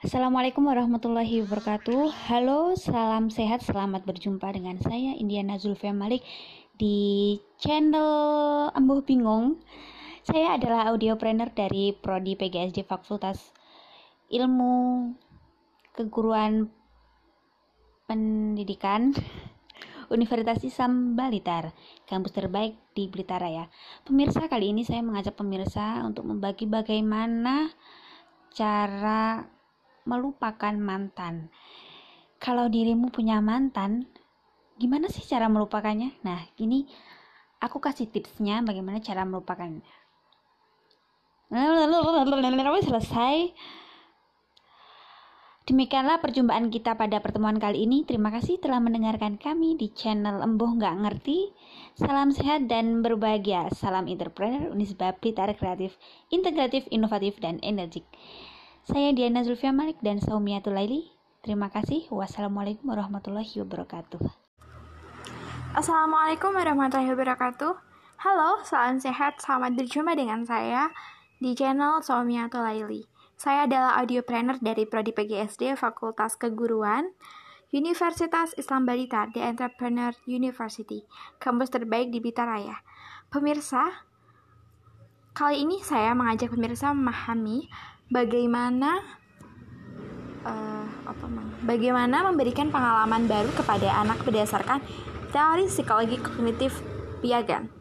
Assalamualaikum warahmatullahi wabarakatuh. Halo, salam sehat, selamat berjumpa dengan saya Indiana Zulfia Malik di channel Ambuh Bingung. Saya adalah audiopreneur dari Prodi PGSD Fakultas Ilmu Keguruan Pendidikan Universitas Islam Balitar, kampus terbaik di Blitar Raya. Pemirsa, kali ini saya mengajak pemirsa untuk membagi bagaimana cara melupakan mantan. Kalau dirimu punya mantan, gimana sih cara melupakannya? Nah, ini aku kasih tipsnya bagaimana cara melupakannya. Selesai. Demikianlah perjumpaan kita pada pertemuan kali ini. Terima kasih telah mendengarkan kami di channel Embuh Nggak Ngerti. Salam sehat dan berbahagia. Salam entrepreneur Unisba Blitar Kreatif, Integratif, Inovatif, dan Energik. Saya Diana Zulfia Malik dan Saumiatul Laili. Terima kasih. Wassalamualaikum warahmatullahi wabarakatuh. Assalamualaikum warahmatullahi wabarakatuh. Halo, salam sehat. Selamat berjumpa dengan saya di channel Saumiatul Laili. Saya adalah audiopreneur dari Prodi PGSD Fakultas Keguruan Universitas Islam Balita The Entrepreneur University, kampus terbaik di Bitaraya. Pemirsa, kali ini saya mengajak pemirsa memahami bagaimana uh, apa bagaimana memberikan pengalaman baru kepada anak berdasarkan teori psikologi kognitif Piaget.